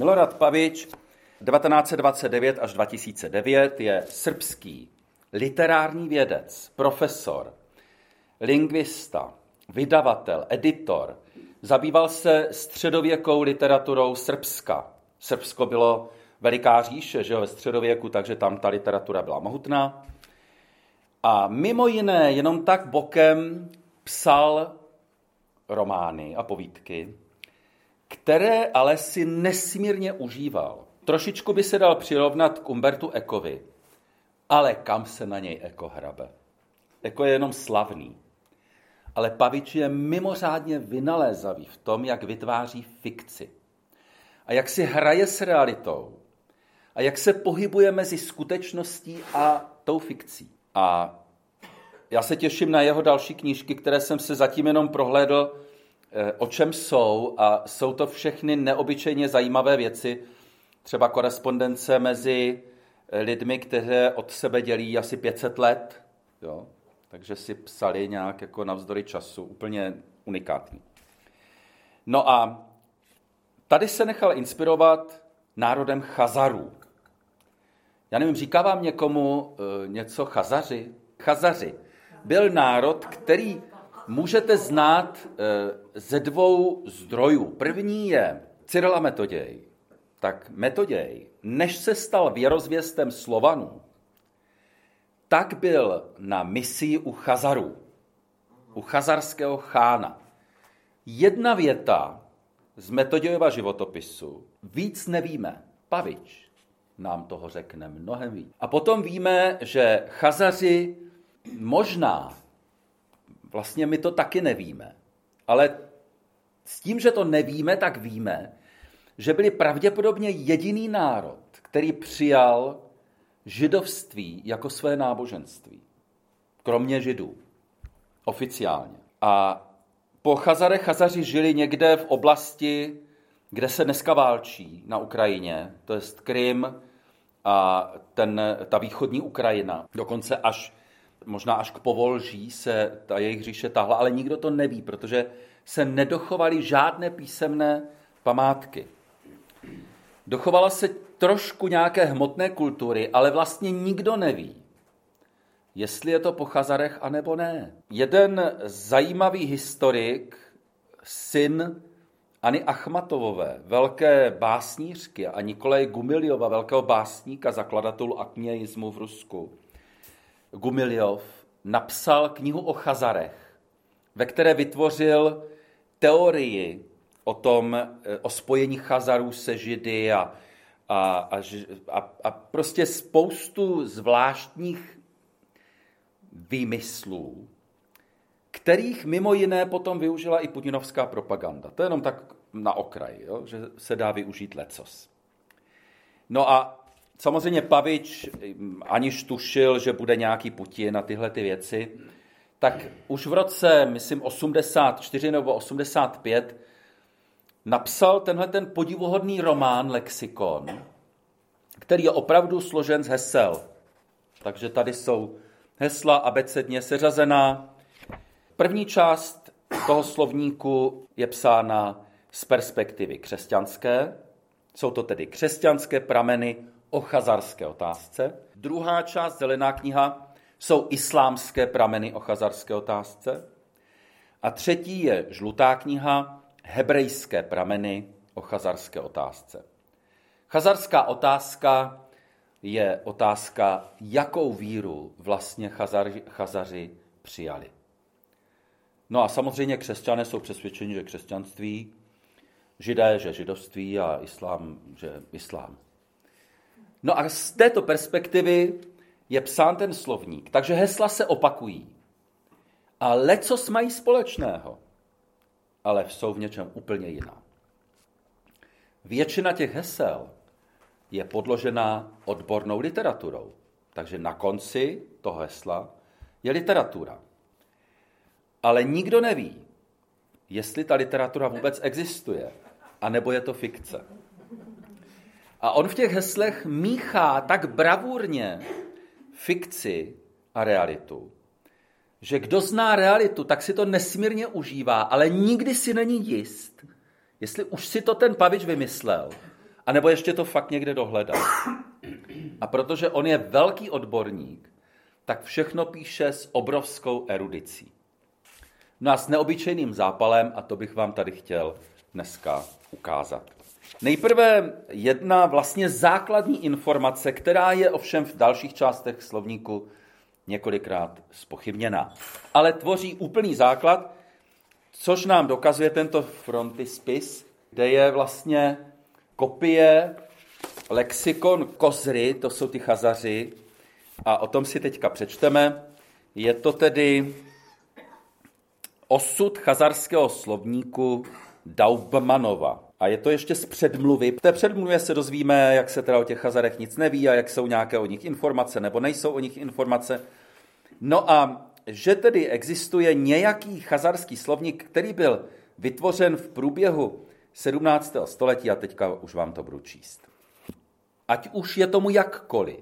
Milorad Pavič 1929 až 2009 je srbský literární vědec, profesor, lingvista, vydavatel, editor. Zabýval se středověkou literaturou Srbska. Srbsko bylo veliká říše že jo, ve středověku, takže tam ta literatura byla mohutná. A mimo jiné, jenom tak bokem psal romány a povídky, které ale si nesmírně užíval. Trošičku by se dal přirovnat k Umbertu Ekovi, ale kam se na něj Eko hrabe? Eko je jenom slavný. Ale Pavič je mimořádně vynalézavý v tom, jak vytváří fikci. A jak si hraje s realitou. A jak se pohybuje mezi skutečností a tou fikcí. A já se těším na jeho další knížky, které jsem se zatím jenom prohlédl, o čem jsou. A jsou to všechny neobyčejně zajímavé věci. Třeba korespondence mezi eh, lidmi, které od sebe dělí asi 500 let. Jo? Takže si psali nějak jako navzdory času. Úplně unikátní. No a tady se nechal inspirovat národem Chazarů. Já nevím, říká vám někomu e, něco Chazaři? Chazaři byl národ, který můžete znát e, ze dvou zdrojů. První je Cyril a Metoděj. Tak Metoděj, než se stal věrozvěstem Slovanů, tak byl na misii u Chazarů, u chazarského chána. Jedna věta z Metodějova životopisu, víc nevíme, Pavič nám toho řekne mnohem víc. A potom víme, že Chazaři možná, vlastně my to taky nevíme, ale s tím, že to nevíme, tak víme, že byli pravděpodobně jediný národ, který přijal židovství jako své náboženství. Kromě židů. Oficiálně. A po Chazare Chazaři žili někde v oblasti, kde se dneska válčí na Ukrajině, to je Krym a ten, ta východní Ukrajina, dokonce až možná až k Povolží se ta jejich říše tahla, ale nikdo to neví, protože se nedochovaly žádné písemné památky. Dochovala se trošku nějaké hmotné kultury, ale vlastně nikdo neví, jestli je to po Chazarech anebo ne. Jeden zajímavý historik, syn Ani Achmatovové, velké básnířky a Nikolaj Gumiljova, velkého básníka, zakladatelů akměismu v Rusku, Gumiljov napsal knihu o Chazarech, ve které vytvořil teorii o tom, eh, o spojení Chazarů se Židy a, a, a, a, a prostě spoustu zvláštních výmyslů, kterých mimo jiné potom využila i putinovská propaganda. To je jenom tak na okraji, jo? že se dá využít lecos. No a samozřejmě Pavič, aniž tušil, že bude nějaký Putin na tyhle ty věci, tak už v roce, myslím, 84 nebo 85 napsal tenhle ten podivuhodný román Lexikon, který je opravdu složen z hesel. Takže tady jsou hesla abecedně seřazená. První část toho slovníku je psána z perspektivy křesťanské. Jsou to tedy křesťanské prameny o chazarské otázce. Druhá část, zelená kniha, jsou islámské prameny o chazarské otázce. A třetí je žlutá kniha, hebrejské prameny o chazarské otázce. Chazarská otázka je otázka, jakou víru vlastně chazaři, chazaři přijali. No a samozřejmě křesťané jsou přesvědčeni, že křesťanství, židé, že židovství a islám, že islám. No a z této perspektivy je psán ten slovník, takže hesla se opakují. A lecos mají společného, ale jsou v něčem úplně jiná. Většina těch hesel je podložená odbornou literaturou. Takže na konci toho hesla je literatura. Ale nikdo neví, jestli ta literatura vůbec existuje, anebo je to fikce. A on v těch heslech míchá tak bravurně fikci a realitu, že kdo zná realitu, tak si to nesmírně užívá, ale nikdy si není jist, jestli už si to ten Pavič vymyslel, A nebo ještě to fakt někde dohledal. A protože on je velký odborník, tak všechno píše s obrovskou erudicí. No a s neobyčejným zápalem, a to bych vám tady chtěl dneska ukázat. Nejprve jedna vlastně základní informace, která je ovšem v dalších částech slovníku několikrát spochybněna. Ale tvoří úplný základ, což nám dokazuje tento frontispis, kde je vlastně kopie lexikon Kozry, to jsou ty chazaři, a o tom si teďka přečteme. Je to tedy osud chazarského slovníku Daubmanova. A je to ještě z předmluvy. V té předmluvě se dozvíme, jak se teda o těch chazarech nic neví a jak jsou nějaké o nich informace nebo nejsou o nich informace. No a že tedy existuje nějaký chazarský slovník, který byl vytvořen v průběhu 17. století a teďka už vám to budu číst. Ať už je tomu jakkoliv,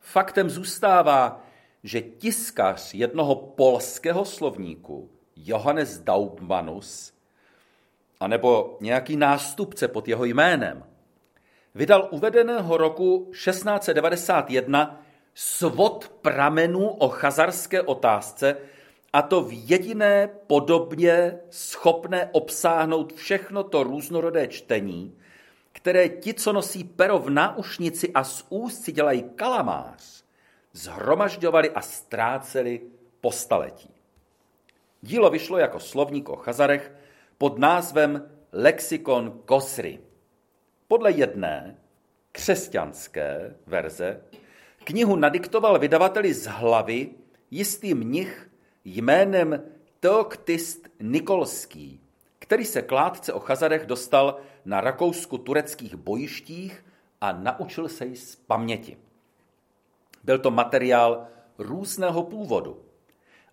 faktem zůstává, že tiskař jednoho polského slovníku, Johannes Daubmanus, anebo nějaký nástupce pod jeho jménem, vydal uvedeného roku 1691 svod pramenů o chazarské otázce, a to v jediné podobně schopné obsáhnout všechno to různorodé čtení, které ti, co nosí pero v náušnici a z úst si dělají kalamář, zhromažďovali a ztráceli po staletí. Dílo vyšlo jako slovník o Chazarech pod názvem Lexikon Kosry. Podle jedné křesťanské verze knihu nadiktoval vydavateli z hlavy jistý mnich jménem Teoktist Nikolský, který se kládce o Chazarech dostal na rakousku-tureckých bojištích a naučil se ji z paměti. Byl to materiál různého původu.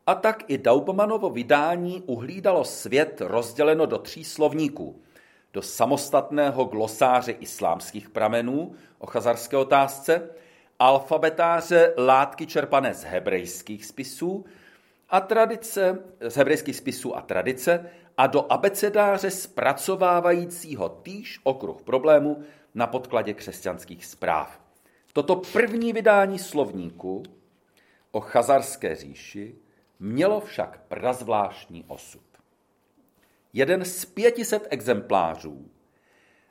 A tak i Daubmanovo vydání uhlídalo svět rozděleno do tří slovníků. Do samostatného glosáře islámských pramenů o chazarské otázce, alfabetáře látky čerpané z hebrejských spisů a tradice, z hebrejských spisů a tradice a do abecedáře zpracovávajícího týž okruh problémů na podkladě křesťanských zpráv. Toto první vydání slovníku o chazarské říši mělo však prazvláštní osud. Jeden z pětiset exemplářů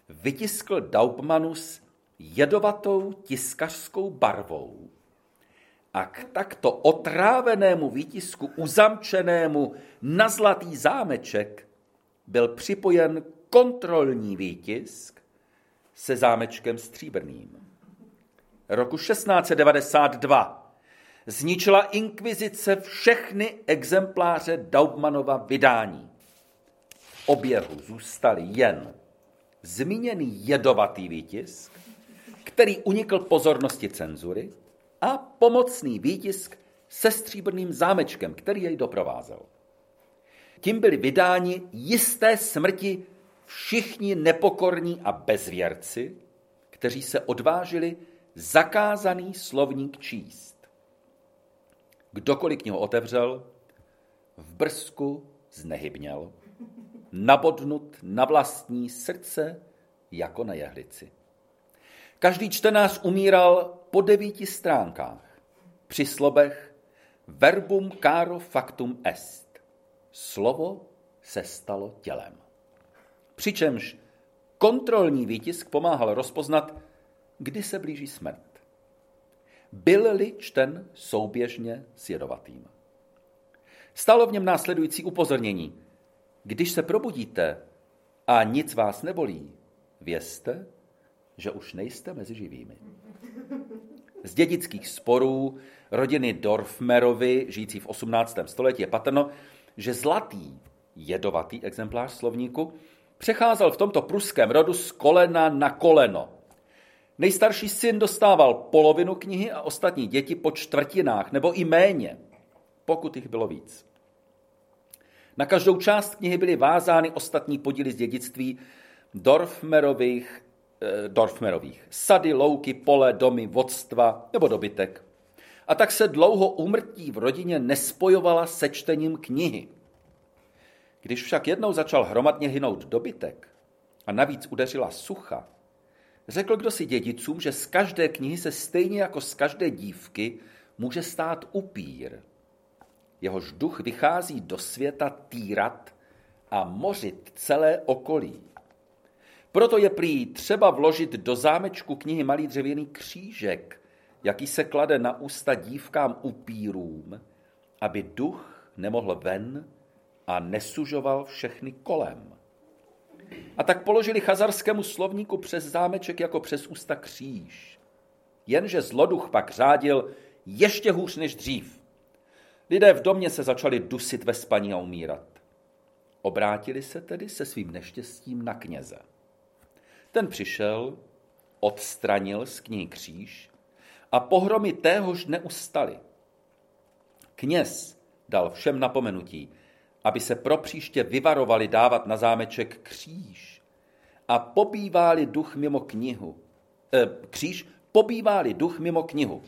vytiskl Daubmanus jedovatou tiskařskou barvou a k takto otrávenému výtisku uzamčenému na zlatý zámeček byl připojen kontrolní výtisk se zámečkem stříbrným. Roku 1692 zničila inkvizice všechny exempláře Daubmanova vydání. V oběhu zůstaly jen zmíněný jedovatý výtisk, který unikl pozornosti cenzury, a pomocný výtisk se stříbrným zámečkem, který jej doprovázel. Tím byli vydáni jisté smrti všichni nepokorní a bezvěrci, kteří se odvážili zakázaný slovník číst. Kdokoliv knihu otevřel, v brzku znehybněl, nabodnut na vlastní srdce jako na jehlici. Každý čtenář umíral po devíti stránkách. Při slobech verbum caro factum est. Slovo se stalo tělem. Přičemž kontrolní výtisk pomáhal rozpoznat, kdy se blíží smrt. Byl-li čten souběžně s jedovatým. Stalo v něm následující upozornění. Když se probudíte a nic vás nebolí, vězte, že už nejste mezi živými. Z dědických sporů rodiny Dorfmerovi, žijící v 18. století, je patrno, že zlatý, jedovatý exemplář slovníku přecházel v tomto pruském rodu z kolena na koleno. Nejstarší syn dostával polovinu knihy a ostatní děti po čtvrtinách nebo i méně, pokud jich bylo víc. Na každou část knihy byly vázány ostatní podíly z dědictví Dorfmerových Eh, Dorfmerových. Sady, louky, pole, domy, vodstva nebo dobytek. A tak se dlouho úmrtí v rodině nespojovala se čtením knihy. Když však jednou začal hromadně hynout dobytek a navíc udeřila sucha, Řekl kdo si dědicům, že z každé knihy se stejně jako z každé dívky může stát upír. Jehož duch vychází do světa týrat a mořit celé okolí. Proto je prý třeba vložit do zámečku knihy malý dřevěný křížek, jaký se klade na ústa dívkám upírům, aby duch nemohl ven a nesužoval všechny kolem. A tak položili chazarskému slovníku přes zámeček jako přes ústa kříž. Jenže zloduch pak řádil ještě hůř než dřív. Lidé v domě se začali dusit ve spaní a umírat. Obrátili se tedy se svým neštěstím na kněze. Ten přišel, odstranil z knihy kříž a pohromy téhož neustali. Kněz dal všem napomenutí, aby se pro příště vyvarovali dávat na zámeček kříž a pobývali duch mimo knihu. Eh, kříž pobývali duch mimo knihu,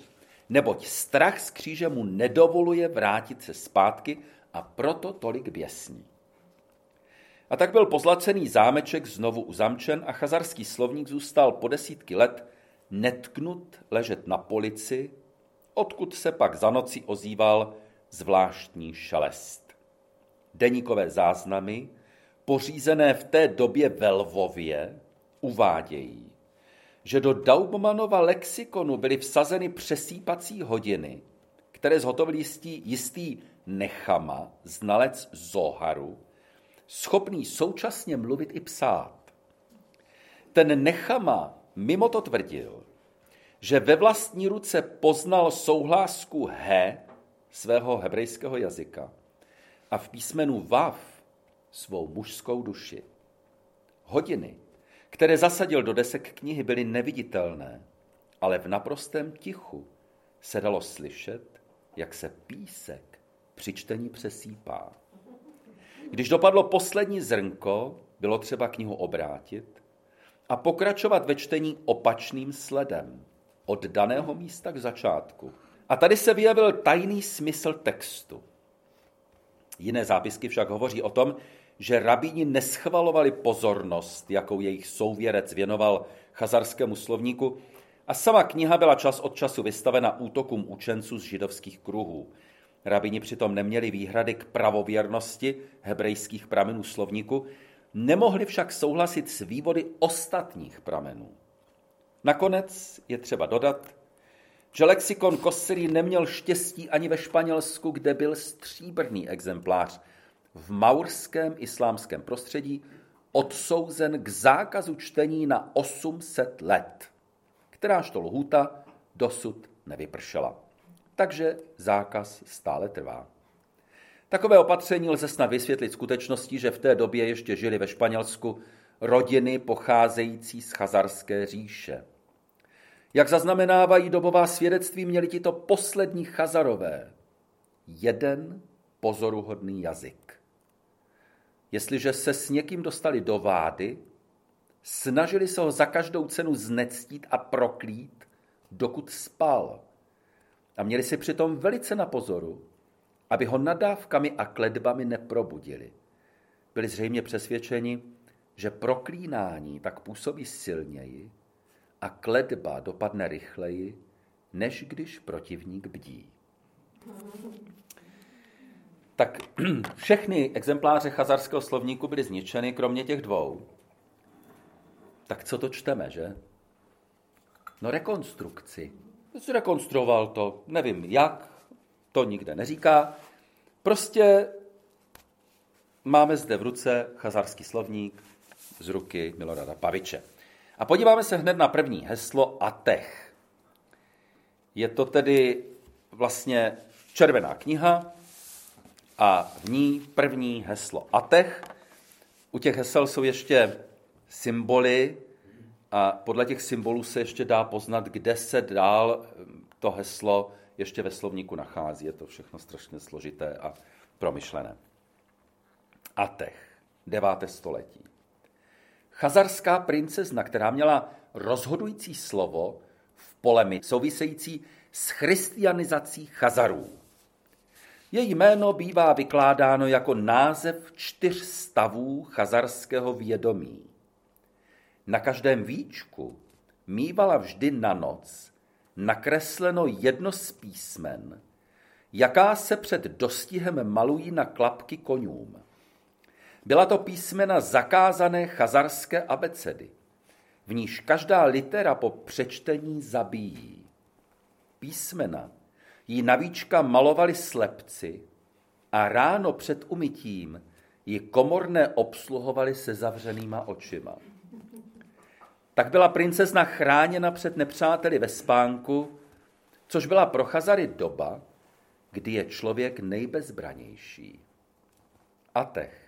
neboť strach z kříže mu nedovoluje vrátit se zpátky a proto tolik běsní. A tak byl pozlacený zámeček znovu uzamčen a chazarský slovník zůstal po desítky let netknut ležet na polici, odkud se pak za noci ozýval zvláštní šelest. Deníkové záznamy, pořízené v té době ve Lvově, uvádějí, že do Daubmanova lexikonu byly vsazeny přesýpací hodiny, které zhotovil jistý, jistý Nechama, znalec Zoharu, schopný současně mluvit i psát. Ten Nechama mimo to tvrdil, že ve vlastní ruce poznal souhlásku he svého hebrejského jazyka a v písmenu vav svou mužskou duši. Hodiny, které zasadil do desek knihy, byly neviditelné, ale v naprostém tichu se dalo slyšet, jak se písek při čtení přesýpá. Když dopadlo poslední zrnko, bylo třeba knihu obrátit a pokračovat ve čtení opačným sledem, od daného místa k začátku. A tady se vyjevil tajný smysl textu. Jiné zápisky však hovoří o tom, že rabíni neschvalovali pozornost, jakou jejich souvěrec věnoval chazarskému slovníku, a sama kniha byla čas od času vystavena útokům učenců z židovských kruhů. Rabini přitom neměli výhrady k pravověrnosti hebrejských pramenů slovníku, nemohli však souhlasit s vývody ostatních pramenů. Nakonec je třeba dodat, že lexikon Kossery neměl štěstí ani ve Španělsku, kde byl stříbrný exemplář v maurském islámském prostředí odsouzen k zákazu čtení na 800 let, kteráž to lhůta dosud nevypršela takže zákaz stále trvá. Takové opatření lze snad vysvětlit skutečností, že v té době ještě žili ve Španělsku rodiny pocházející z chazarské říše. Jak zaznamenávají dobová svědectví, měli tito poslední chazarové jeden pozoruhodný jazyk. Jestliže se s někým dostali do vády, snažili se ho za každou cenu znectít a proklít, dokud spal – a měli si přitom velice na pozoru, aby ho nadávkami a kledbami neprobudili. Byli zřejmě přesvědčeni, že proklínání tak působí silněji a kledba dopadne rychleji, než když protivník bdí. Tak všechny exempláře chazarského slovníku byly zničeny, kromě těch dvou. Tak co to čteme, že? No rekonstrukci. Zrekonstruoval to, nevím jak, to nikde neříká. Prostě máme zde v ruce chazarský slovník z ruky Milorada Paviče. A podíváme se hned na první heslo Atech. Je to tedy vlastně červená kniha a v ní první heslo Atech. U těch hesel jsou ještě symboly, a podle těch symbolů se ještě dá poznat, kde se dál hm, to heslo ještě ve slovníku nachází. Je to všechno strašně složité a promyšlené. Atech, deváté století. Chazarská princezna, která měla rozhodující slovo v polemi související s christianizací Chazarů. Její jméno bývá vykládáno jako název čtyř stavů chazarského vědomí. Na každém víčku mývala vždy na noc nakresleno jedno z písmen, jaká se před dostihem malují na klapky konům. Byla to písmena zakázané chazarské abecedy, v níž každá litera po přečtení zabíjí. Písmena jí navíčka malovali slepci a ráno před umytím ji komorné obsluhovali se zavřenýma očima. Tak byla princezna chráněna před nepřáteli ve spánku, což byla pro Chazary doba, kdy je člověk nejbezbranější. Atech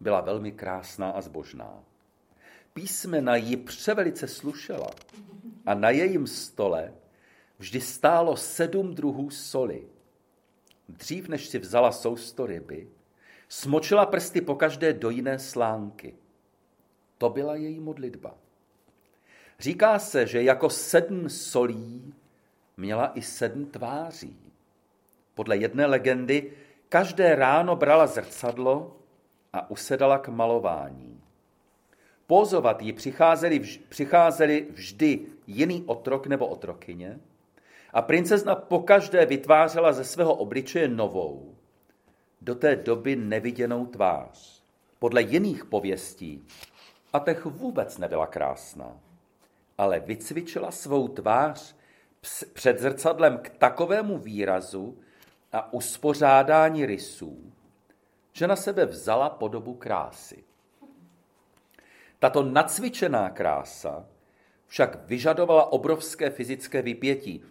byla velmi krásná a zbožná. Písmena ji převelice slušela a na jejím stole vždy stálo sedm druhů soli. Dřív, než si vzala sousto ryby, smočila prsty pokaždé do jiné slánky. To byla její modlitba. Říká se, že jako sedm solí měla i sedm tváří. Podle jedné legendy každé ráno brala zrcadlo a usedala k malování. Pozovat ji přicházeli, vž, přicházeli vždy jiný otrok nebo otrokyně a princezna pokaždé vytvářela ze svého obličeje novou, do té doby neviděnou tvář. Podle jiných pověstí Atech vůbec nebyla krásná, ale vycvičila svou tvář před zrcadlem k takovému výrazu a uspořádání rysů, že na sebe vzala podobu krásy. Tato nacvičená krása však vyžadovala obrovské fyzické vypětí,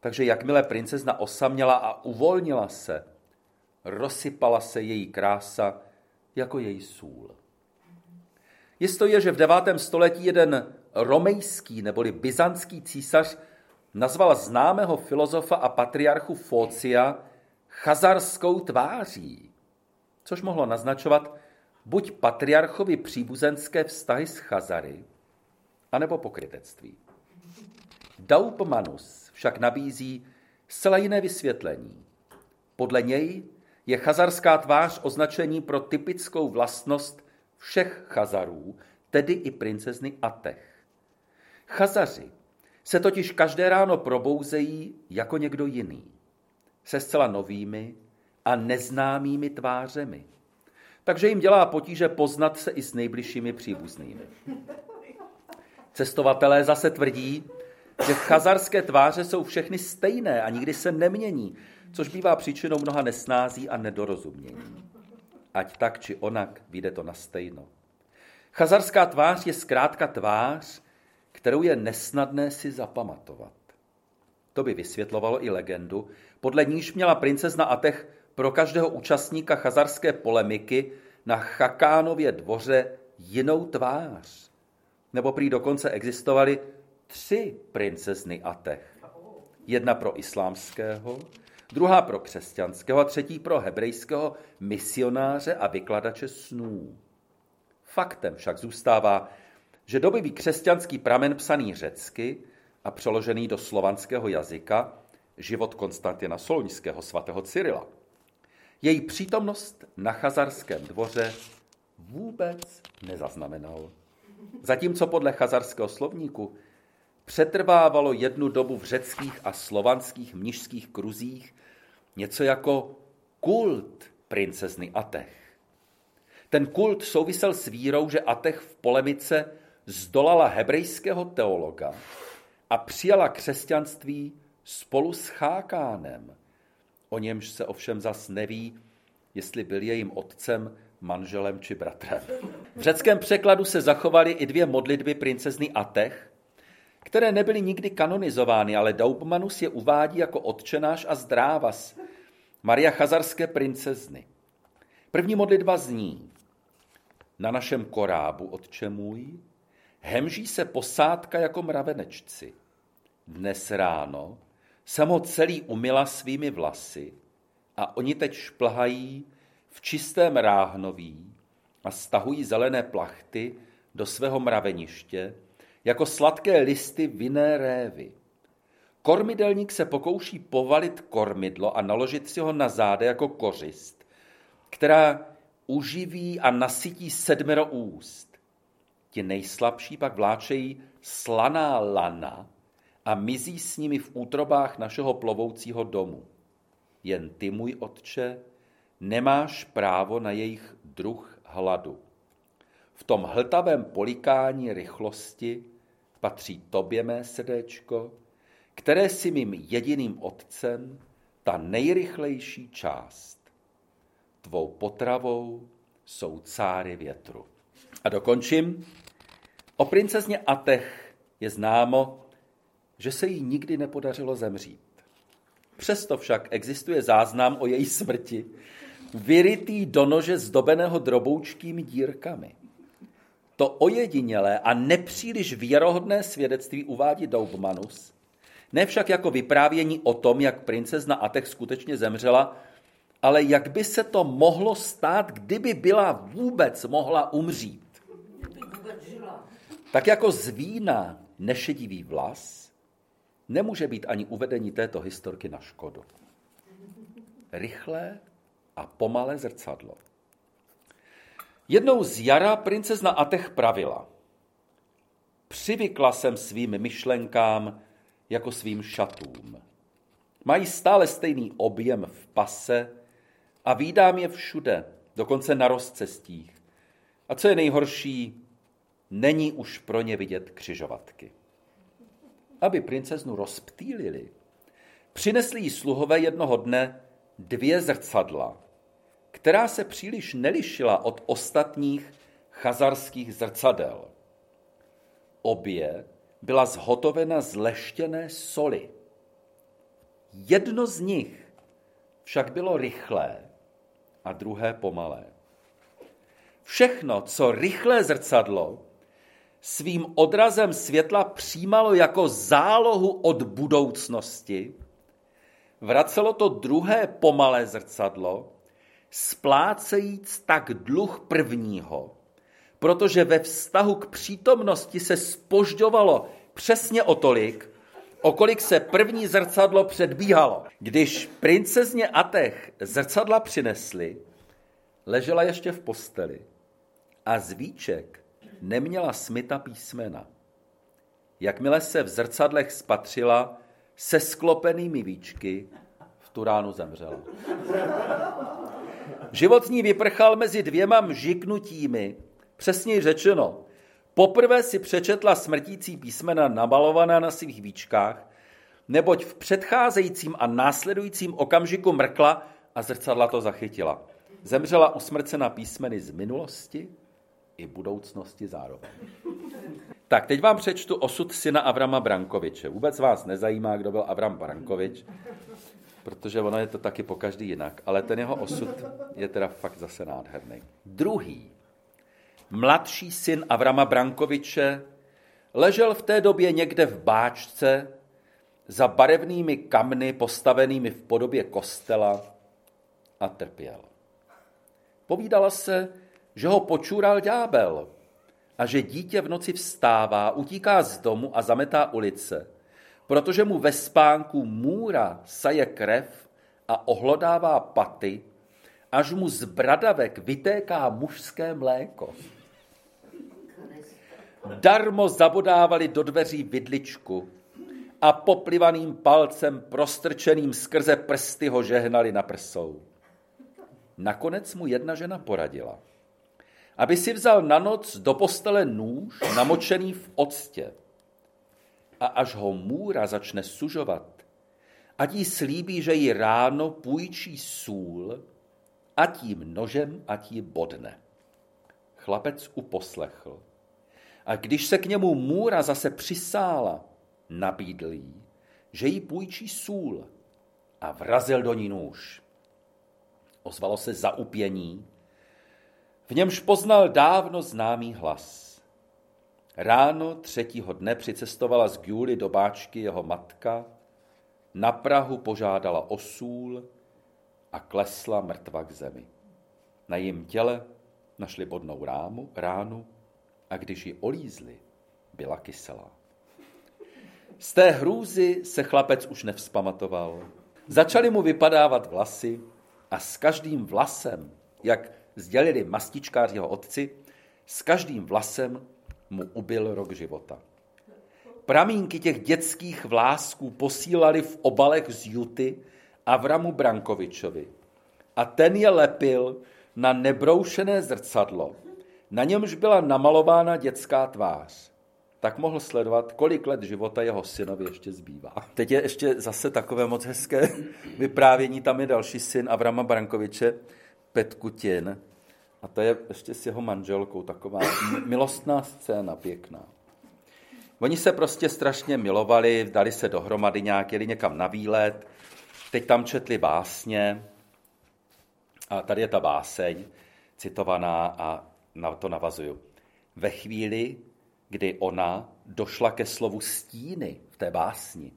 takže jakmile princezna osaměla a uvolnila se, rozsypala se její krása jako její sůl. Jisto je, že v 9. století jeden romejský neboli byzantský císař nazval známého filozofa a patriarchu Fócia chazarskou tváří což mohlo naznačovat buď patriarchovi příbuzenské vztahy s Chazary, anebo pokrytectví. Daupmanus však nabízí zcela jiné vysvětlení. Podle něj je chazarská tvář označení pro typickou vlastnost všech chazarů, tedy i princezny Atech. Chazaři se totiž každé ráno probouzejí jako někdo jiný, se zcela novými, a neznámými tvářemi. Takže jim dělá potíže poznat se i s nejbližšími příbuznými. Cestovatelé zase tvrdí, že chazarské tváře jsou všechny stejné a nikdy se nemění, což bývá příčinou mnoha nesnází a nedorozumění. Ať tak či onak, vyjde to na stejno. Chazarská tvář je zkrátka tvář, kterou je nesnadné si zapamatovat. To by vysvětlovalo i legendu, podle níž měla princezna Atech pro každého účastníka chazarské polemiky na Chakánově dvoře jinou tvář. Nebo prý dokonce existovaly tři princezny Atech. Jedna pro islámského, druhá pro křesťanského a třetí pro hebrejského misionáře a vykladače snů. Faktem však zůstává, že dobový křesťanský pramen psaný řecky a přeložený do slovanského jazyka život Konstantina Soloňského svatého Cyrila její přítomnost na chazarském dvoře vůbec nezaznamenal. Zatímco podle chazarského slovníku přetrvávalo jednu dobu v řeckých a slovanských mnižských kruzích něco jako kult princezny Atech. Ten kult souvisel s vírou, že Atech v polemice zdolala hebrejského teologa a přijala křesťanství spolu s Chákánem, O němž se ovšem zas neví, jestli byl jejím otcem, manželem či bratrem. V řeckém překladu se zachovaly i dvě modlitby princezny Atech, které nebyly nikdy kanonizovány, ale Daubmanus je uvádí jako otčenáš a zdrávas Maria Chazarské princezny. První modlitba zní Na našem korábu, otče můj, hemží se posádka jako mravenečci. Dnes ráno jsem ho celý umila svými vlasy a oni teď šplhají v čistém ráhnoví a stahují zelené plachty do svého mraveniště, jako sladké listy vinné révy. Kormidelník se pokouší povalit kormidlo a naložit si ho na záde jako kořist, která uživí a nasytí sedmero úst. ti nejslabší pak vláčejí slaná lana a mizí s nimi v útrobách našeho plovoucího domu. Jen ty, můj otče, nemáš právo na jejich druh hladu. V tom hltavém polikání rychlosti patří tobě, mé srdéčko, které si mým jediným otcem, ta nejrychlejší část. Tvou potravou jsou cáry větru. A dokončím. O princezně Atech je známo, že se jí nikdy nepodařilo zemřít. Přesto však existuje záznam o její smrti, vyrytý do nože zdobeného droboučkými dírkami. To ojedinělé a nepříliš věrohodné svědectví uvádí Daubmanus, ne však jako vyprávění o tom, jak princezna Atech skutečně zemřela, ale jak by se to mohlo stát, kdyby byla vůbec mohla umřít. Tak jako z vína nešedivý vlas, nemůže být ani uvedení této historky na škodu. Rychlé a pomalé zrcadlo. Jednou z jara princezna Atech pravila. Přivykla jsem svým myšlenkám jako svým šatům. Mají stále stejný objem v pase a výdám je všude, dokonce na rozcestích. A co je nejhorší, není už pro ně vidět křižovatky. Aby princeznu rozptýlili, přinesli jí sluhové jednoho dne dvě zrcadla, která se příliš nelišila od ostatních chazarských zrcadel. Obě byla zhotovena z leštěné soli. Jedno z nich však bylo rychlé a druhé pomalé. Všechno, co rychlé zrcadlo, svým odrazem světla přijímalo jako zálohu od budoucnosti, vracelo to druhé pomalé zrcadlo, splácejíc tak dluh prvního, protože ve vztahu k přítomnosti se spožďovalo přesně o tolik, o kolik se první zrcadlo předbíhalo. Když princezně Atech zrcadla přinesli, ležela ještě v posteli a zvíček neměla smita písmena. Jakmile se v zrcadlech spatřila se sklopenými víčky, v tu ránu zemřela. Život z ní vyprchal mezi dvěma mžiknutími, přesněji řečeno, poprvé si přečetla smrtící písmena nabalovaná na svých víčkách, neboť v předcházejícím a následujícím okamžiku mrkla a zrcadla to zachytila. Zemřela usmrcena písmeny z minulosti i budoucnosti zároveň. Tak, teď vám přečtu osud syna Avrama Brankoviče. Vůbec vás nezajímá, kdo byl Avram Brankovič, protože ono je to taky po každý jinak, ale ten jeho osud je teda fakt zase nádherný. Druhý, mladší syn Avrama Brankoviče, ležel v té době někde v báčce za barevnými kamny postavenými v podobě kostela a trpěl. Povídala se, že ho počůral ďábel a že dítě v noci vstává, utíká z domu a zametá ulice, protože mu ve spánku můra saje krev a ohlodává paty, až mu z bradavek vytéká mužské mléko. Darmo zabodávali do dveří vidličku a poplivaným palcem prostrčeným skrze prsty ho žehnali na prsou. Nakonec mu jedna žena poradila, aby si vzal na noc do postele nůž namočený v octě a až ho můra začne sužovat, ať jí slíbí, že jí ráno půjčí sůl a tím nožem ať jí bodne. Chlapec uposlechl. A když se k němu můra zase přisála, nabídl jí, že jí půjčí sůl a vrazil do ní nůž. Ozvalo se zaupění, v němž poznal dávno známý hlas. Ráno třetího dne přicestovala z Gjúly do Báčky jeho matka, na Prahu požádala o sůl a klesla mrtva k zemi. Na jejím těle našli bodnou rámu, ránu a když ji olízli, byla kyselá. Z té hrůzy se chlapec už nevzpamatoval. Začaly mu vypadávat vlasy a s každým vlasem, jak sdělili mastičkáři jeho otci, s každým vlasem mu ubil rok života. Pramínky těch dětských vlásků posílali v obalech z Juty Avramu Brankovičovi. A ten je lepil na nebroušené zrcadlo, na němž byla namalována dětská tvář. Tak mohl sledovat, kolik let života jeho synovi ještě zbývá. Teď je ještě zase takové moc hezké vyprávění. Tam je další syn Avrama Brankoviče, Petkutin. A to je ještě s jeho manželkou taková milostná scéna, pěkná. Oni se prostě strašně milovali, dali se dohromady nějak, jeli někam na výlet, teď tam četli básně a tady je ta báseň citovaná a na to navazuju. Ve chvíli, kdy ona došla ke slovu stíny v té básni,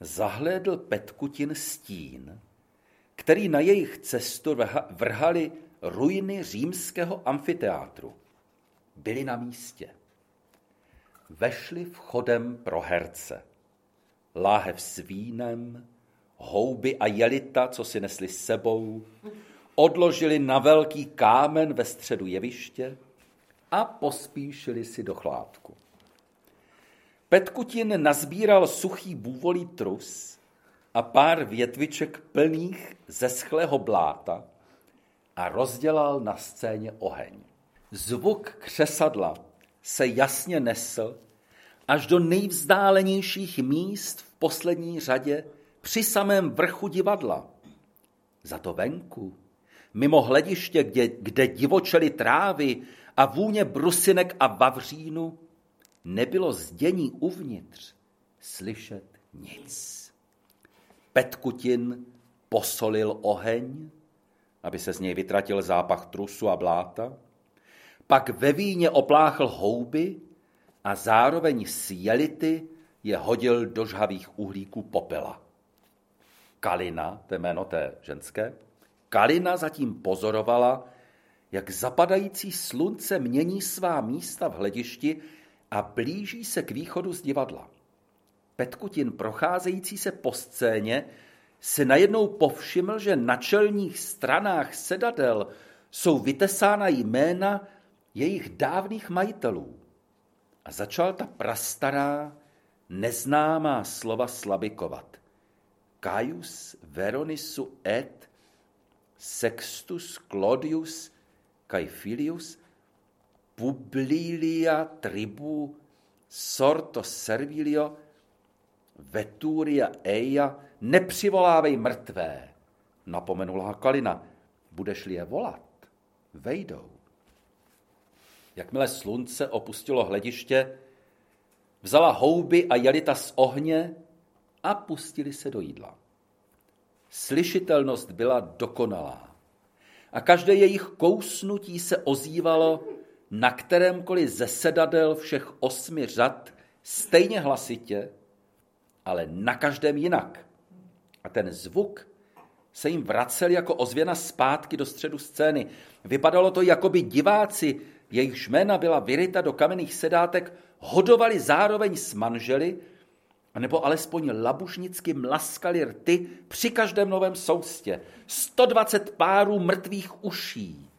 zahlédl Petkutin stín, který na jejich cestu vrhali ruiny římského amfiteátru. Byli na místě vešli vchodem pro herce. Láhev s vínem, houby a jelita, co si nesli s sebou, odložili na velký kámen ve středu jeviště a pospíšili si do chládku. Petkutin nazbíral suchý bůvolý trus a pár větviček plných zeschlého bláta a rozdělal na scéně oheň. Zvuk křesadla se jasně nesl až do nejvzdálenějších míst v poslední řadě při samém vrchu divadla. Za to venku, mimo hlediště, kde, kde divočely trávy a vůně brusinek a vavřínu, nebylo zdění uvnitř slyšet nic. Petkutin posolil oheň, aby se z něj vytratil zápach trusu a bláta, pak ve víně opláchl houby a zároveň s jelity je hodil do žhavých uhlíků popela. Kalina, to je jméno té ženské, Kalina zatím pozorovala, jak zapadající slunce mění svá místa v hledišti a blíží se k východu z divadla. Petkutin, procházející se po scéně, se najednou povšiml, že na čelních stranách sedadel jsou vytesána jména jejich dávných majitelů. A začal ta prastará, neznámá slova slabikovat. Caius Veronisu et Sextus Claudius Caefilius Publilia tribu sorto servilio Veturia eia nepřivolávej mrtvé, napomenula Kalina. Budeš-li je volat, vejdou. Jakmile slunce opustilo hlediště, vzala houby a jelita z ohně a pustili se do jídla. Slyšitelnost byla dokonalá a každé jejich kousnutí se ozývalo na kterémkoliv ze sedadel všech osmi řad stejně hlasitě, ale na každém jinak. A ten zvuk se jim vracel jako ozvěna zpátky do středu scény. Vypadalo to, jako by diváci jejichž jména byla vyryta do kamenných sedátek, hodovali zároveň s manželi, anebo alespoň labušnicky mlaskali rty při každém novém soustě. 120 párů mrtvých uší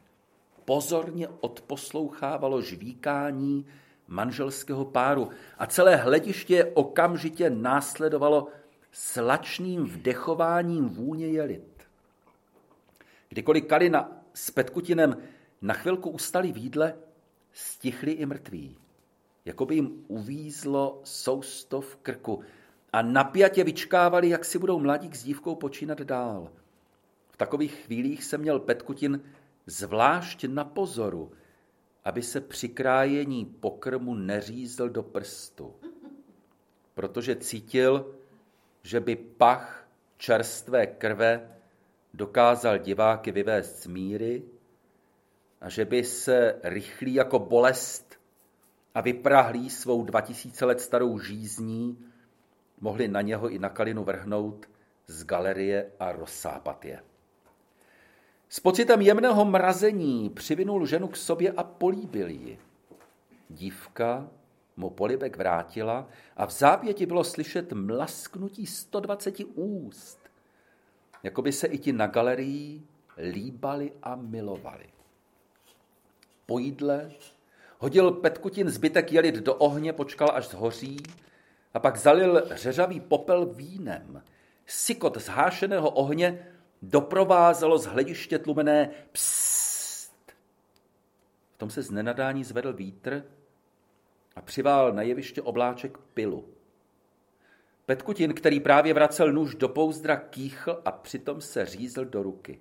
pozorně odposlouchávalo žvíkání manželského páru a celé hlediště okamžitě následovalo slačným vdechováním vůně jelit. Kdykoliv Kalina s Petkutinem na chvilku ustali v jídle, stichli i mrtví. Jako by jim uvízlo sousto v krku a napjatě vyčkávali, jak si budou mladík s dívkou počínat dál. V takových chvílích se měl Petkutin zvlášť na pozoru, aby se při krájení pokrmu neřízl do prstu, protože cítil, že by pach čerstvé krve dokázal diváky vyvést z míry a že by se rychlý jako bolest a vyprahlý svou 2000 let starou žízní mohli na něho i na Kalinu vrhnout z galerie a rozsápat je. S pocitem jemného mrazení přivinul ženu k sobě a políbil ji. Dívka mu polibek vrátila a v zápěti bylo slyšet mlasknutí 120 úst, jako by se i ti na galerii líbali a milovali. Po jídle Hodil Petkutin zbytek jelit do ohně, počkal, až zhoří, a pak zalil řeřavý popel vínem. Sykot zhášeného ohně doprovázelo z hlediště tlumené psst. V tom se z nenadání zvedl vítr a přivál na jeviště obláček pilu. Petkutin, který právě vracel nůž do pouzdra, kýchl a přitom se řízl do ruky.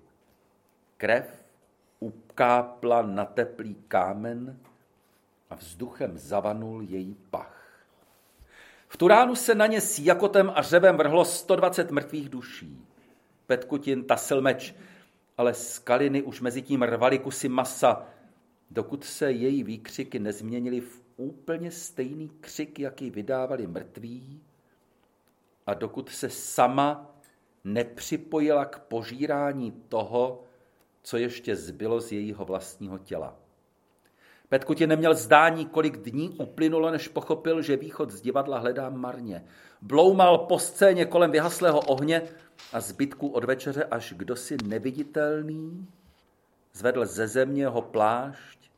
Krev ukápla na teplý kámen a vzduchem zavanul její pach. V tu ránu se na ně s jakotem a řevem vrhlo 120 mrtvých duší. Petkutin tasil meč, ale skaliny už mezi tím rvaly kusy masa, dokud se její výkřiky nezměnily v úplně stejný křik, jaký vydávali mrtví, a dokud se sama nepřipojila k požírání toho, co ještě zbylo z jejího vlastního těla. Petkutin neměl zdání, kolik dní uplynulo, než pochopil, že východ z divadla hledá marně. Bloumal po scéně kolem vyhaslého ohně a zbytku od večeře, až kdosi neviditelný zvedl ze země jeho plášť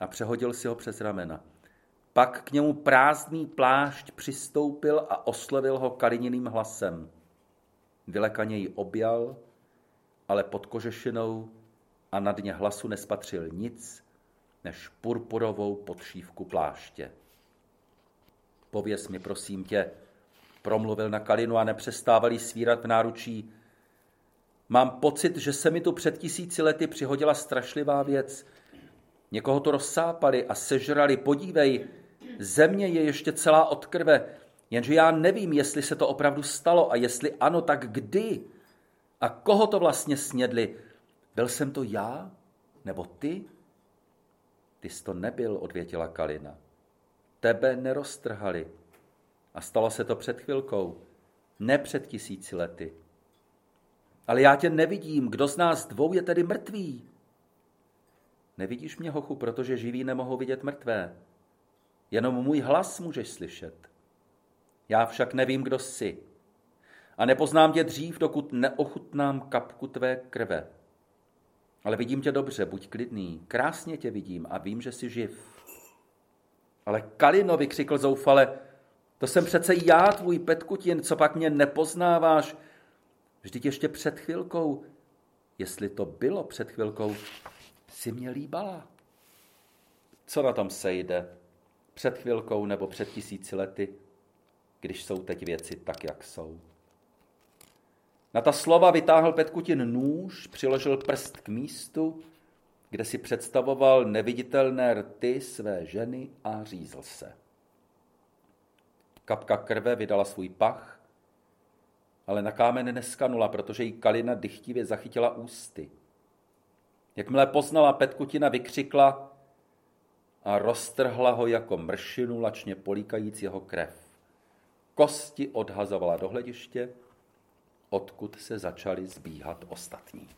a přehodil si ho přes ramena. Pak k němu prázdný plášť přistoupil a oslovil ho kalininým hlasem. Vylekaně ji objal, ale pod kožešinou a na dně hlasu nespatřil nic než purpurovou podšívku pláště. Pověz mi, prosím tě, promluvil na Kalinu a nepřestávali svírat v náručí. Mám pocit, že se mi tu před tisíci lety přihodila strašlivá věc. Někoho to rozsápali a sežrali. Podívej, země je ještě celá od krve, jenže já nevím, jestli se to opravdu stalo a jestli ano, tak kdy? A koho to vlastně snědli? Byl jsem to já? Nebo ty? Ty jsi to nebyl, odvětila Kalina. Tebe neroztrhali. A stalo se to před chvilkou, ne před tisíci lety. Ale já tě nevidím, kdo z nás dvou je tedy mrtvý? Nevidíš mě, hochu, protože živí nemohou vidět mrtvé. Jenom můj hlas můžeš slyšet. Já však nevím, kdo jsi. A nepoznám tě dřív, dokud neochutnám kapku tvé krve. Ale vidím tě dobře, buď klidný. Krásně tě vidím a vím, že jsi živ. Ale Kalino, vykřikl zoufale, to jsem přece já, tvůj Petkutin, co pak mě nepoznáváš? Vždyť ještě před chvilkou, jestli to bylo před chvilkou, si mě líbala. Co na tom sejde? Před chvilkou nebo před tisíci lety, když jsou teď věci tak, jak jsou. Na ta slova vytáhl Petkutin nůž, přiložil prst k místu, kde si představoval neviditelné rty své ženy a řízl se. Kapka krve vydala svůj pach, ale na kámen neskanula, protože jí Kalina dychtivě zachytila ústy. Jakmile poznala Petkutina, vykřikla a roztrhla ho jako mršinu lačně políkajíc jeho krev. Kosti odhazovala do hlediště, odkud se začaly zbíhat ostatní.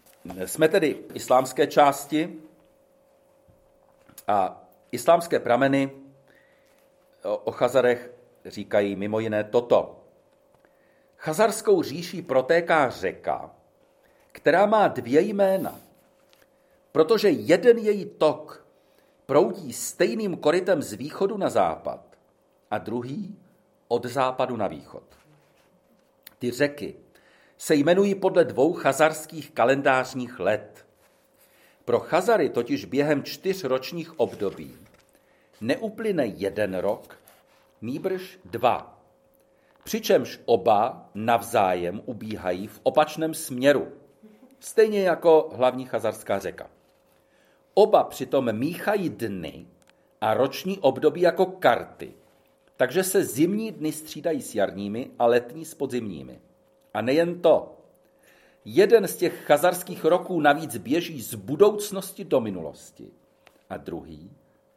Jsme tedy v islámské části a islámské prameny o Chazarech říkají mimo jiné toto. Chazarskou říší protéká řeka, která má dvě jména, protože jeden její tok proudí stejným korytem z východu na západ a druhý od západu na východ. Ty řeky se jmenují podle dvou chazarských kalendářních let. Pro Chazary totiž během čtyř ročních období neuplyne jeden rok, nýbrž dva. Přičemž oba navzájem ubíhají v opačném směru, stejně jako hlavní chazarská řeka. Oba přitom míchají dny a roční období jako karty, takže se zimní dny střídají s jarními a letní s podzimními. A nejen to. Jeden z těch chazarských roků navíc běží z budoucnosti do minulosti a druhý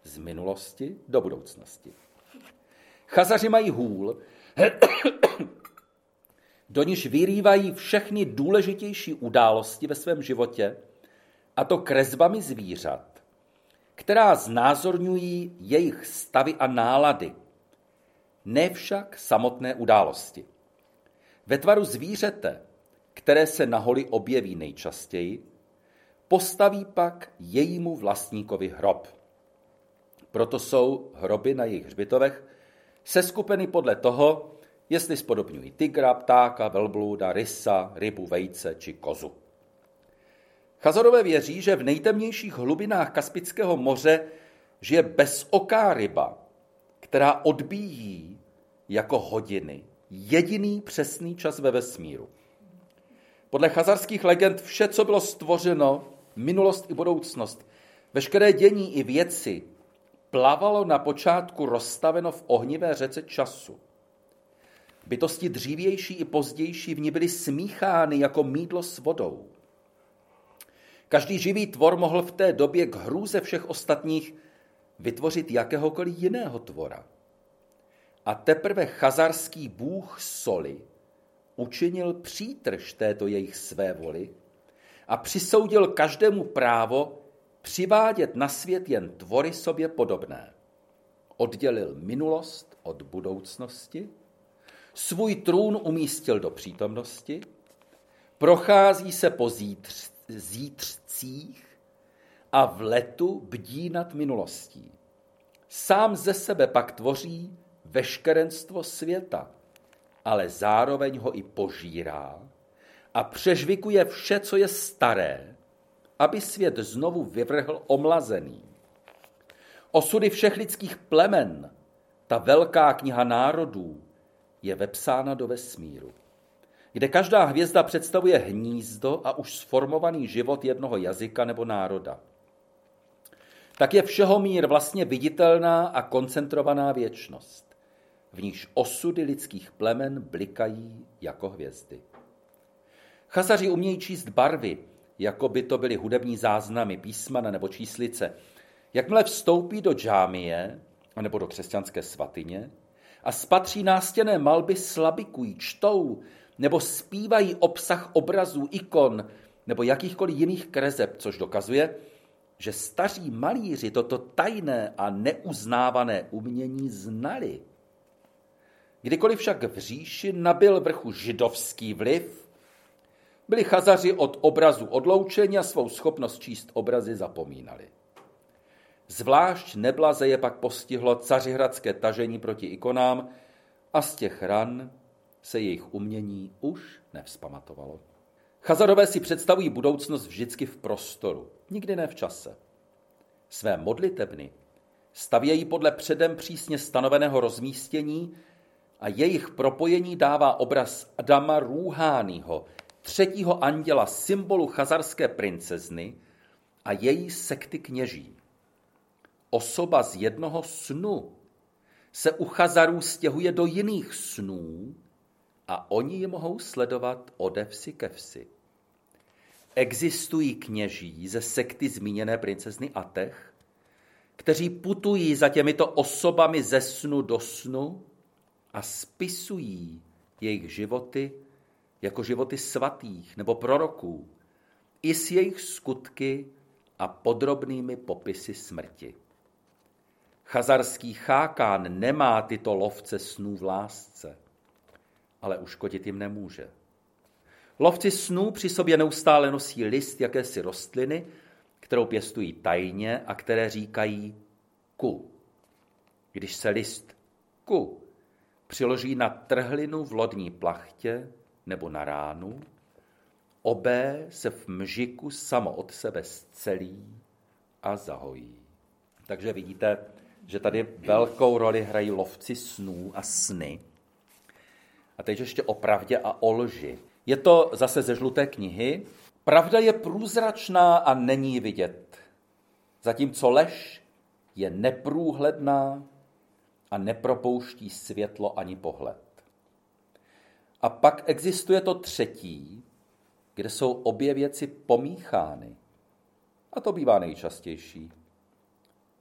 z minulosti do budoucnosti. Chazaři mají hůl, do níž vyrývají všechny důležitější události ve svém životě, a to kresbami zvířat, která znázorňují jejich stavy a nálady, ne však samotné události. Ve tvaru zvířete, které se na holi objeví nejčastěji, postaví pak jejímu vlastníkovi hrob. Proto jsou hroby na jejich hřbitovech seskupeny podle toho, jestli spodobňují tygra, ptáka, velblouda, rysa, rybu, vejce či kozu. Chazarové věří, že v nejtemnějších hlubinách Kaspického moře žije bezoká ryba, která odbíjí jako hodiny jediný přesný čas ve vesmíru. Podle chazarských legend vše, co bylo stvořeno, minulost i budoucnost, veškeré dění i věci, plavalo na počátku rozstaveno v ohnivé řece času. Bytosti dřívější i pozdější v ní byly smíchány jako mídlo s vodou. Každý živý tvor mohl v té době k hrůze všech ostatních vytvořit jakéhokoliv jiného tvora. A teprve chazarský bůh soli učinil přítrž této jejich své voli a přisoudil každému právo přivádět na svět jen tvory sobě podobné. Oddělil minulost od budoucnosti, svůj trůn umístil do přítomnosti, prochází se po zítř, zítřcích a v letu bdí nad minulostí. Sám ze sebe pak tvoří veškerenstvo světa, ale zároveň ho i požírá a přežvikuje vše, co je staré, aby svět znovu vyvrhl omlazený. Osudy všech lidských plemen, ta velká kniha národů, je vepsána do vesmíru, kde každá hvězda představuje hnízdo a už sformovaný život jednoho jazyka nebo národa. Tak je všeho mír vlastně viditelná a koncentrovaná věčnost, v níž osudy lidských plemen blikají jako hvězdy. Chazaři umějí číst barvy, jako by to byly hudební záznamy, písmana nebo číslice. Jakmile vstoupí do džámie, nebo do křesťanské svatyně, a spatří nástěné malby slabikují, čtou, nebo zpívají obsah obrazů, ikon, nebo jakýchkoliv jiných kreseb, což dokazuje, že staří malíři toto tajné a neuznávané umění znali. Kdykoliv však v říši nabil vrchu židovský vliv, byli chazaři od obrazu odloučeni a svou schopnost číst obrazy zapomínali. Zvlášť neblaze je pak postihlo cařihradské tažení proti ikonám a z těch ran se jejich umění už nevzpamatovalo. Chazarové si představují budoucnost vždycky v prostoru, nikdy ne v čase. Své modlitebny stavějí podle předem přísně stanoveného rozmístění a jejich propojení dává obraz Adama Rúhányho, třetího anděla, symbolu chazarské princezny a její sekty kněží. Osoba z jednoho snu se u chazarů stěhuje do jiných snů a oni je mohou sledovat ode vsi ke vsi. Existují kněží ze sekty zmíněné princezny Atech, kteří putují za těmito osobami ze snu do snu a spisují jejich životy jako životy svatých nebo proroků, i s jejich skutky a podrobnými popisy smrti. Chazarský chákán nemá tyto lovce snů v lásce, ale uškodit jim nemůže. Lovci snů při sobě neustále nosí list jakési rostliny, kterou pěstují tajně a které říkají ku. Když se list ku přiloží na trhlinu v lodní plachtě nebo na ránu, obé se v mžiku samo od sebe zcelí a zahojí. Takže vidíte, že tady velkou roli hrají lovci snů a sny. A teď ještě o pravdě a o lži. Je to zase ze žluté knihy. Pravda je průzračná a není vidět. Zatímco lež je neprůhledná a nepropouští světlo ani pohled. A pak existuje to třetí, kde jsou obě věci pomíchány. A to bývá nejčastější.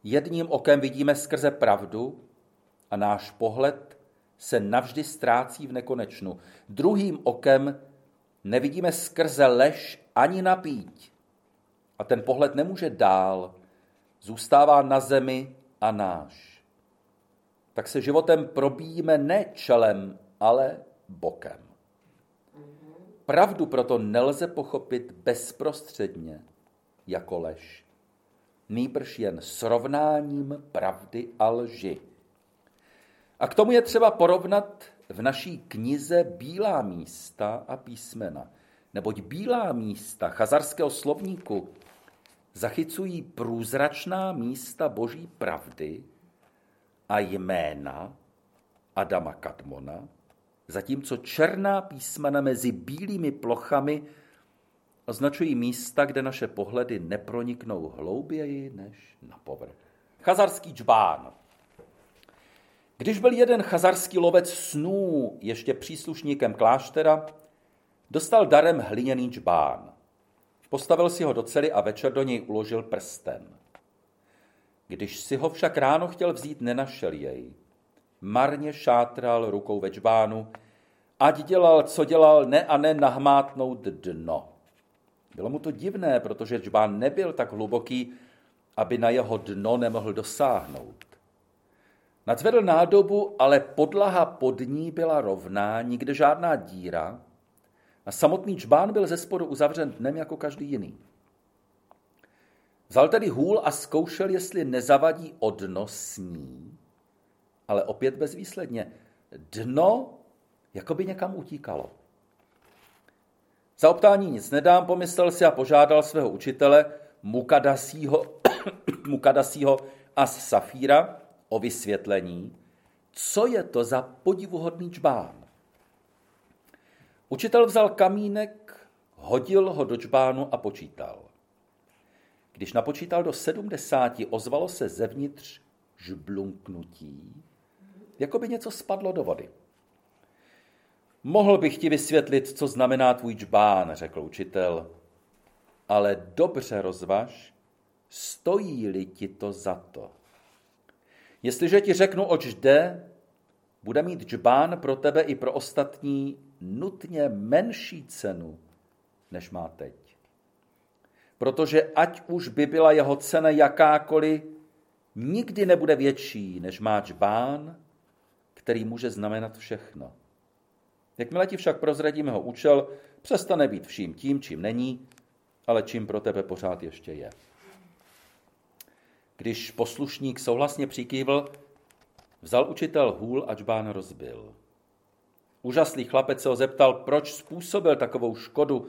Jedním okem vidíme skrze pravdu a náš pohled se navždy ztrácí v nekonečnu. Druhým okem nevidíme skrze lež ani napít. A ten pohled nemůže dál, zůstává na zemi a náš. Tak se životem probíjíme ne čelem, ale bokem. Pravdu proto nelze pochopit bezprostředně jako lež. nýbrž jen srovnáním pravdy a lži. A k tomu je třeba porovnat v naší knize bílá místa a písmena, neboť bílá místa chazarského slovníku zachycují průzračná místa boží pravdy a jména Adama Kadmona, zatímco černá písmena mezi bílými plochami označují místa, kde naše pohledy neproniknou hlouběji než na povrch. Chazarský džbán. Když byl jeden chazarský lovec snů ještě příslušníkem kláštera, dostal darem hliněný džbán. Postavil si ho do cely a večer do něj uložil prsten. Když si ho však ráno chtěl vzít, nenašel jej. Marně šátral rukou ve džbánu, ať dělal, co dělal, ne a ne nahmátnout dno. Bylo mu to divné, protože džbán nebyl tak hluboký, aby na jeho dno nemohl dosáhnout. Nadzvedl nádobu, ale podlaha pod ní byla rovná, nikde žádná díra a samotný čbán byl ze spodu uzavřen dnem jako každý jiný. Vzal tedy hůl a zkoušel, jestli nezavadí o dno s ní, ale opět bezvýsledně. Dno jako by někam utíkalo. Za optání nic nedám, pomyslel si a požádal svého učitele Mukadasího, Mukadasího a Safíra o vysvětlení, co je to za podivuhodný čbán. Učitel vzal kamínek, hodil ho do čbánu a počítal. Když napočítal do sedmdesáti, ozvalo se zevnitř žblunknutí, jako by něco spadlo do vody. Mohl bych ti vysvětlit, co znamená tvůj džbán, řekl učitel, ale dobře rozvaž, stojí-li ti to za to. Jestliže ti řeknu, oč jde, bude mít džbán pro tebe i pro ostatní nutně menší cenu, než má teď. Protože ať už by byla jeho cena jakákoliv, nikdy nebude větší, než má džbán, který může znamenat všechno. Jakmile ti však prozradíme jeho účel, přestane být vším tím, čím není, ale čím pro tebe pořád ještě je. Když poslušník souhlasně přikývl, vzal učitel hůl a džbán rozbil. Úžaslý chlapec se ho zeptal, proč způsobil takovou škodu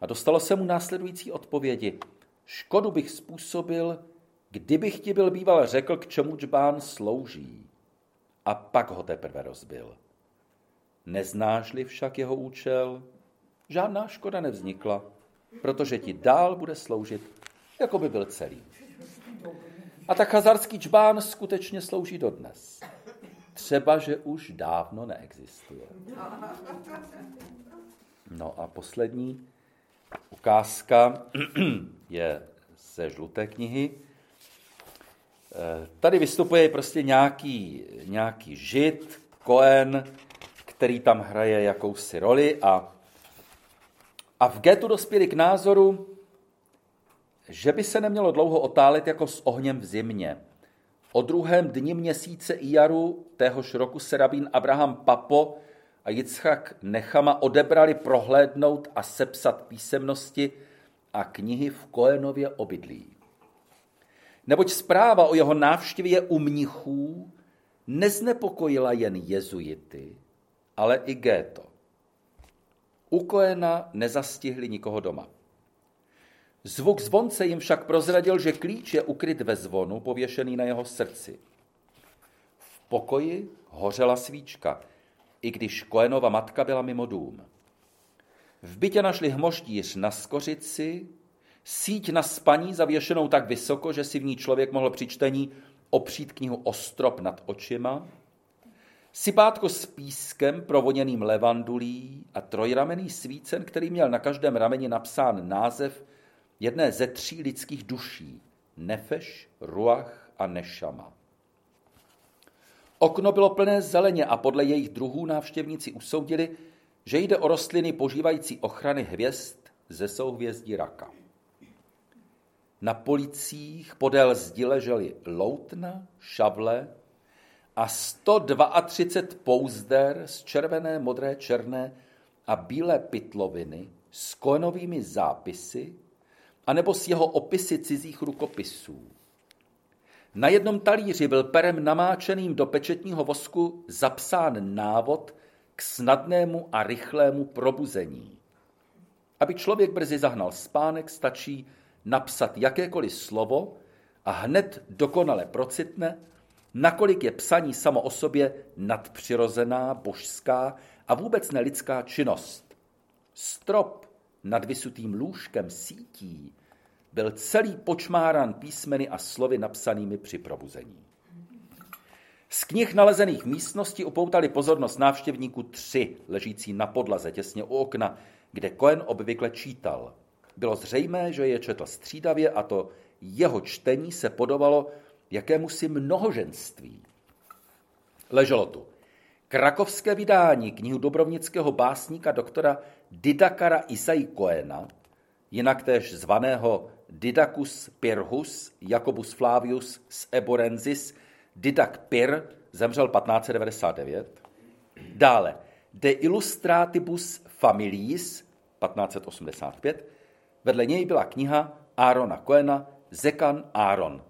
a dostalo se mu následující odpovědi. Škodu bych způsobil, kdybych ti byl býval řekl, k čemu džbán slouží. A pak ho teprve rozbil. Neznáš-li však jeho účel, žádná škoda nevznikla, protože ti dál bude sloužit, jako by byl celý. A tak chazarský džbán skutečně slouží dodnes. Třeba, že už dávno neexistuje. No a poslední ukázka je ze žluté knihy. Tady vystupuje prostě nějaký, nějaký žid, Koen, který tam hraje jakousi roli a, a v getu dospěli k názoru, že by se nemělo dlouho otálet jako s ohněm v zimě. O druhém dni měsíce Ijaru téhož roku se rabín Abraham Papo a Jitzchak Nechama odebrali prohlédnout a sepsat písemnosti a knihy v Koenově obydlí. Neboť zpráva o jeho návštěvě u mnichů neznepokojila jen jezuity, ale i Géto. U Koena nezastihli nikoho doma. Zvuk zvonce jim však prozradil, že klíč je ukryt ve zvonu, pověšený na jeho srdci. V pokoji hořela svíčka, i když Koenova matka byla mimo dům. V bytě našli hmoštíř na skořici, síť na spaní zavěšenou tak vysoko, že si v ní člověk mohl při čtení opřít knihu o strop nad očima, sypátko s pískem provoněným levandulí a trojramený svícen, který měl na každém rameni napsán název jedné ze tří lidských duší, nefeš, ruach a nešama. Okno bylo plné zeleně a podle jejich druhů návštěvníci usoudili, že jde o rostliny požívající ochrany hvězd ze souhvězdí raka. Na policích podél zdi ležely loutna, šavle a 132 pouzder z červené, modré, černé a bílé pytloviny s kojenovými zápisy, anebo s jeho opisy cizích rukopisů. Na jednom talíři byl perem namáčeným do pečetního vosku zapsán návod k snadnému a rychlému probuzení. Aby člověk brzy zahnal spánek, stačí napsat jakékoliv slovo a hned dokonale procitne, nakolik je psaní samo o sobě nadpřirozená, božská a vůbec nelidská činnost. Strop nad vysutým lůžkem sítí byl celý počmáran písmeny a slovy napsanými při probuzení. Z knih nalezených v místnosti upoutali pozornost návštěvníků tři, ležící na podlaze těsně u okna, kde Cohen obvykle čítal. Bylo zřejmé, že je četl střídavě a to jeho čtení se podobalo jakémusi mnohoženství. Leželo tu krakovské vydání knihu dobrovnického básníka doktora Didakara Isai Koena, jinak též zvaného Didacus Pyrrhus Jacobus Flavius z Eborensis, Didac Pir, zemřel 1599. Dále De Illustratibus Familiis 1585. Vedle něj byla kniha Árona Koena Zekan Áron,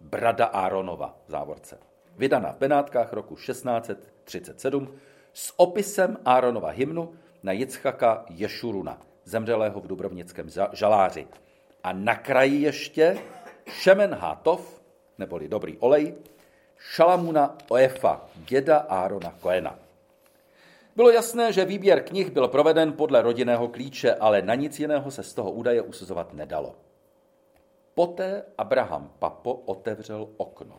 Brada Áronova závorce. Vydaná v Benátkách roku 1637 s opisem Áronova hymnu na Jitzchaka Ješuruna, zemřelého v Dubrovnickém žaláři. A na kraji ještě Šemen Hátov, neboli dobrý olej, Šalamuna Oefa, děda Árona Koena. Bylo jasné, že výběr knih byl proveden podle rodinného klíče, ale na nic jiného se z toho údaje usuzovat nedalo. Poté Abraham Papo otevřel okno.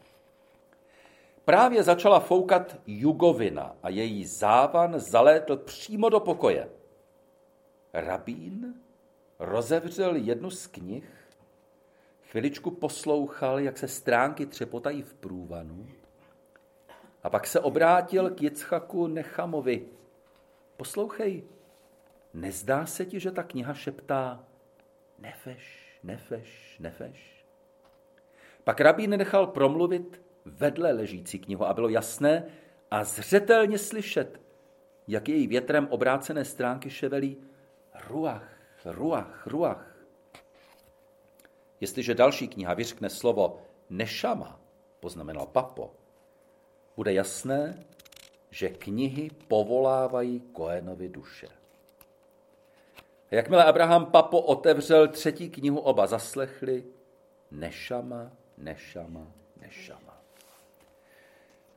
Právě začala foukat jugovina a její závan zalétl přímo do pokoje. Rabín rozevřel jednu z knih, chviličku poslouchal, jak se stránky třepotají v průvanu a pak se obrátil k Jicchaku Nechamovi. Poslouchej, nezdá se ti, že ta kniha šeptá nefeš, nefeš, nefeš? Pak rabín nechal promluvit vedle ležící knihu a bylo jasné a zřetelně slyšet, jak její větrem obrácené stránky ševelí ruach, ruach, ruach. Jestliže další kniha vyřkne slovo nešama, poznamenal Papo, bude jasné, že knihy povolávají Koenovi duše. A jakmile Abraham Papo otevřel třetí knihu, oba zaslechli nešama, nešama, nešama.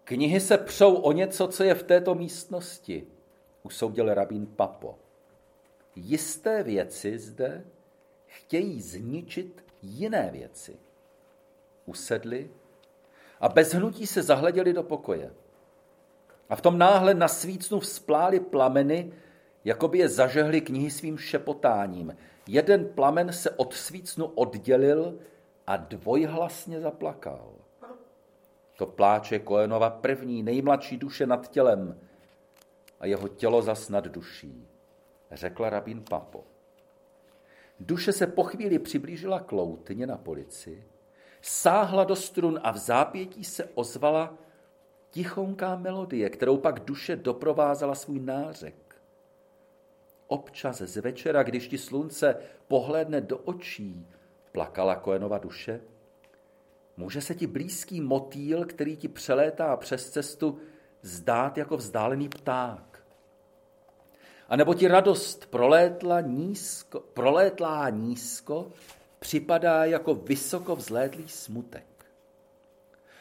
Knihy se přou o něco, co je v této místnosti, usoudil rabín Papo. Jisté věci zde chtějí zničit jiné věci. Usedli a bez hnutí se zahleděli do pokoje. A v tom náhle na svícnu vzplály plameny, jako by je zažehly knihy svým šepotáním. Jeden plamen se od svícnu oddělil a dvojhlasně zaplakal. To pláče Koenova první, nejmladší duše nad tělem a jeho tělo zas nad duší, řekla rabín Papo. Duše se po chvíli přiblížila k loutně na polici, sáhla do strun a v zápětí se ozvala tichonká melodie, kterou pak duše doprovázela svůj nářek. Občas z večera, když ti slunce pohlédne do očí, plakala Koenova duše, může se ti blízký motýl, který ti přelétá přes cestu, zdát jako vzdálený pták. A nebo ti radost prolétla nízko, prolétlá nízko připadá jako vysoko vzlétlý smutek.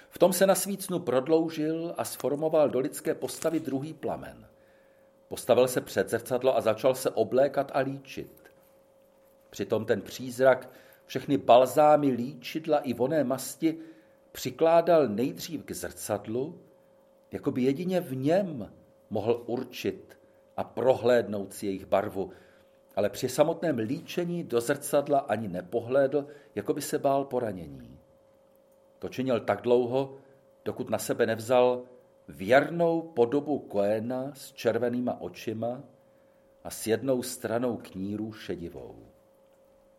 V tom se na svícnu prodloužil a sformoval do lidské postavy druhý plamen. Postavil se před zrcadlo a začal se oblékat a líčit. Přitom ten přízrak všechny balzámy, líčidla i voné masti přikládal nejdřív k zrcadlu, jako by jedině v něm mohl určit a prohlédnout si jejich barvu, ale při samotném líčení do zrcadla ani nepohlédl, jako by se bál poranění. To činil tak dlouho, dokud na sebe nevzal věrnou podobu Koena s červenýma očima a s jednou stranou kníru šedivou.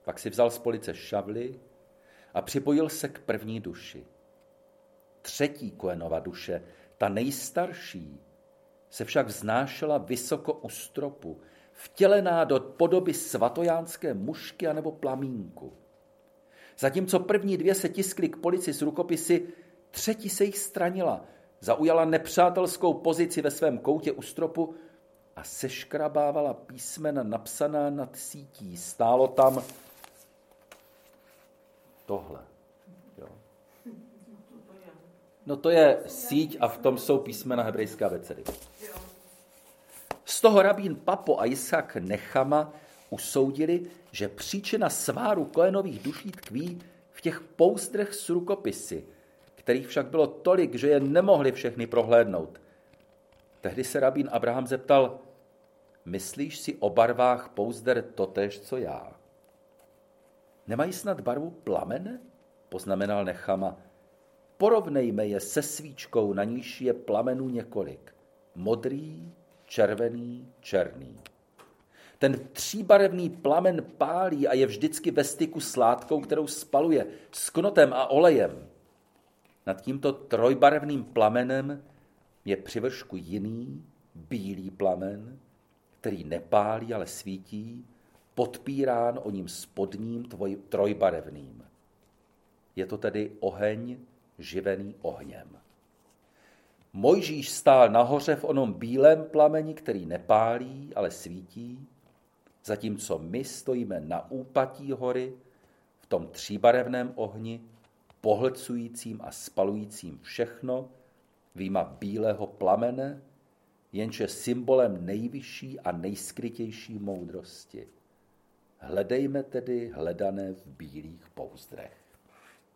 Pak si vzal z police šavly a připojil se k první duši. Třetí Koenova duše, ta nejstarší, se však vznášela vysoko u stropu, vtělená do podoby svatojánské mušky anebo plamínku. Zatímco první dvě se tiskly k polici s rukopisy, třetí se jich stranila, zaujala nepřátelskou pozici ve svém koutě u stropu a seškrabávala písmena napsaná nad sítí. Stálo tam tohle. Jo. No to je síť a v tom jsou písmena hebrejské abecedy. Z toho rabín Papo a Isak Nechama usoudili, že příčina sváru kojenových duší tkví v těch pouzdrech s rukopisy, kterých však bylo tolik, že je nemohli všechny prohlédnout. Tehdy se rabín Abraham zeptal, myslíš si o barvách pouzder totéž, co já? Nemají snad barvu plamene? Poznamenal Nechama. Porovnejme je se svíčkou, na níž je plamenů několik. Modrý, červený, černý. Ten tříbarevný plamen pálí a je vždycky ve styku s látkou, kterou spaluje, s knotem a olejem. Nad tímto trojbarevným plamenem je při vršku jiný, bílý plamen, který nepálí, ale svítí, podpírán o ním spodním tvoj, trojbarevným. Je to tedy oheň živený ohněm. Mojžíš stál nahoře v onom bílém plameni, který nepálí, ale svítí, zatímco my stojíme na úpatí hory v tom tříbarevném ohni, pohlcujícím a spalujícím všechno, výjima bílého plamene, jenž je symbolem nejvyšší a nejskrytější moudrosti. Hledejme tedy hledané v bílých pouzdrech.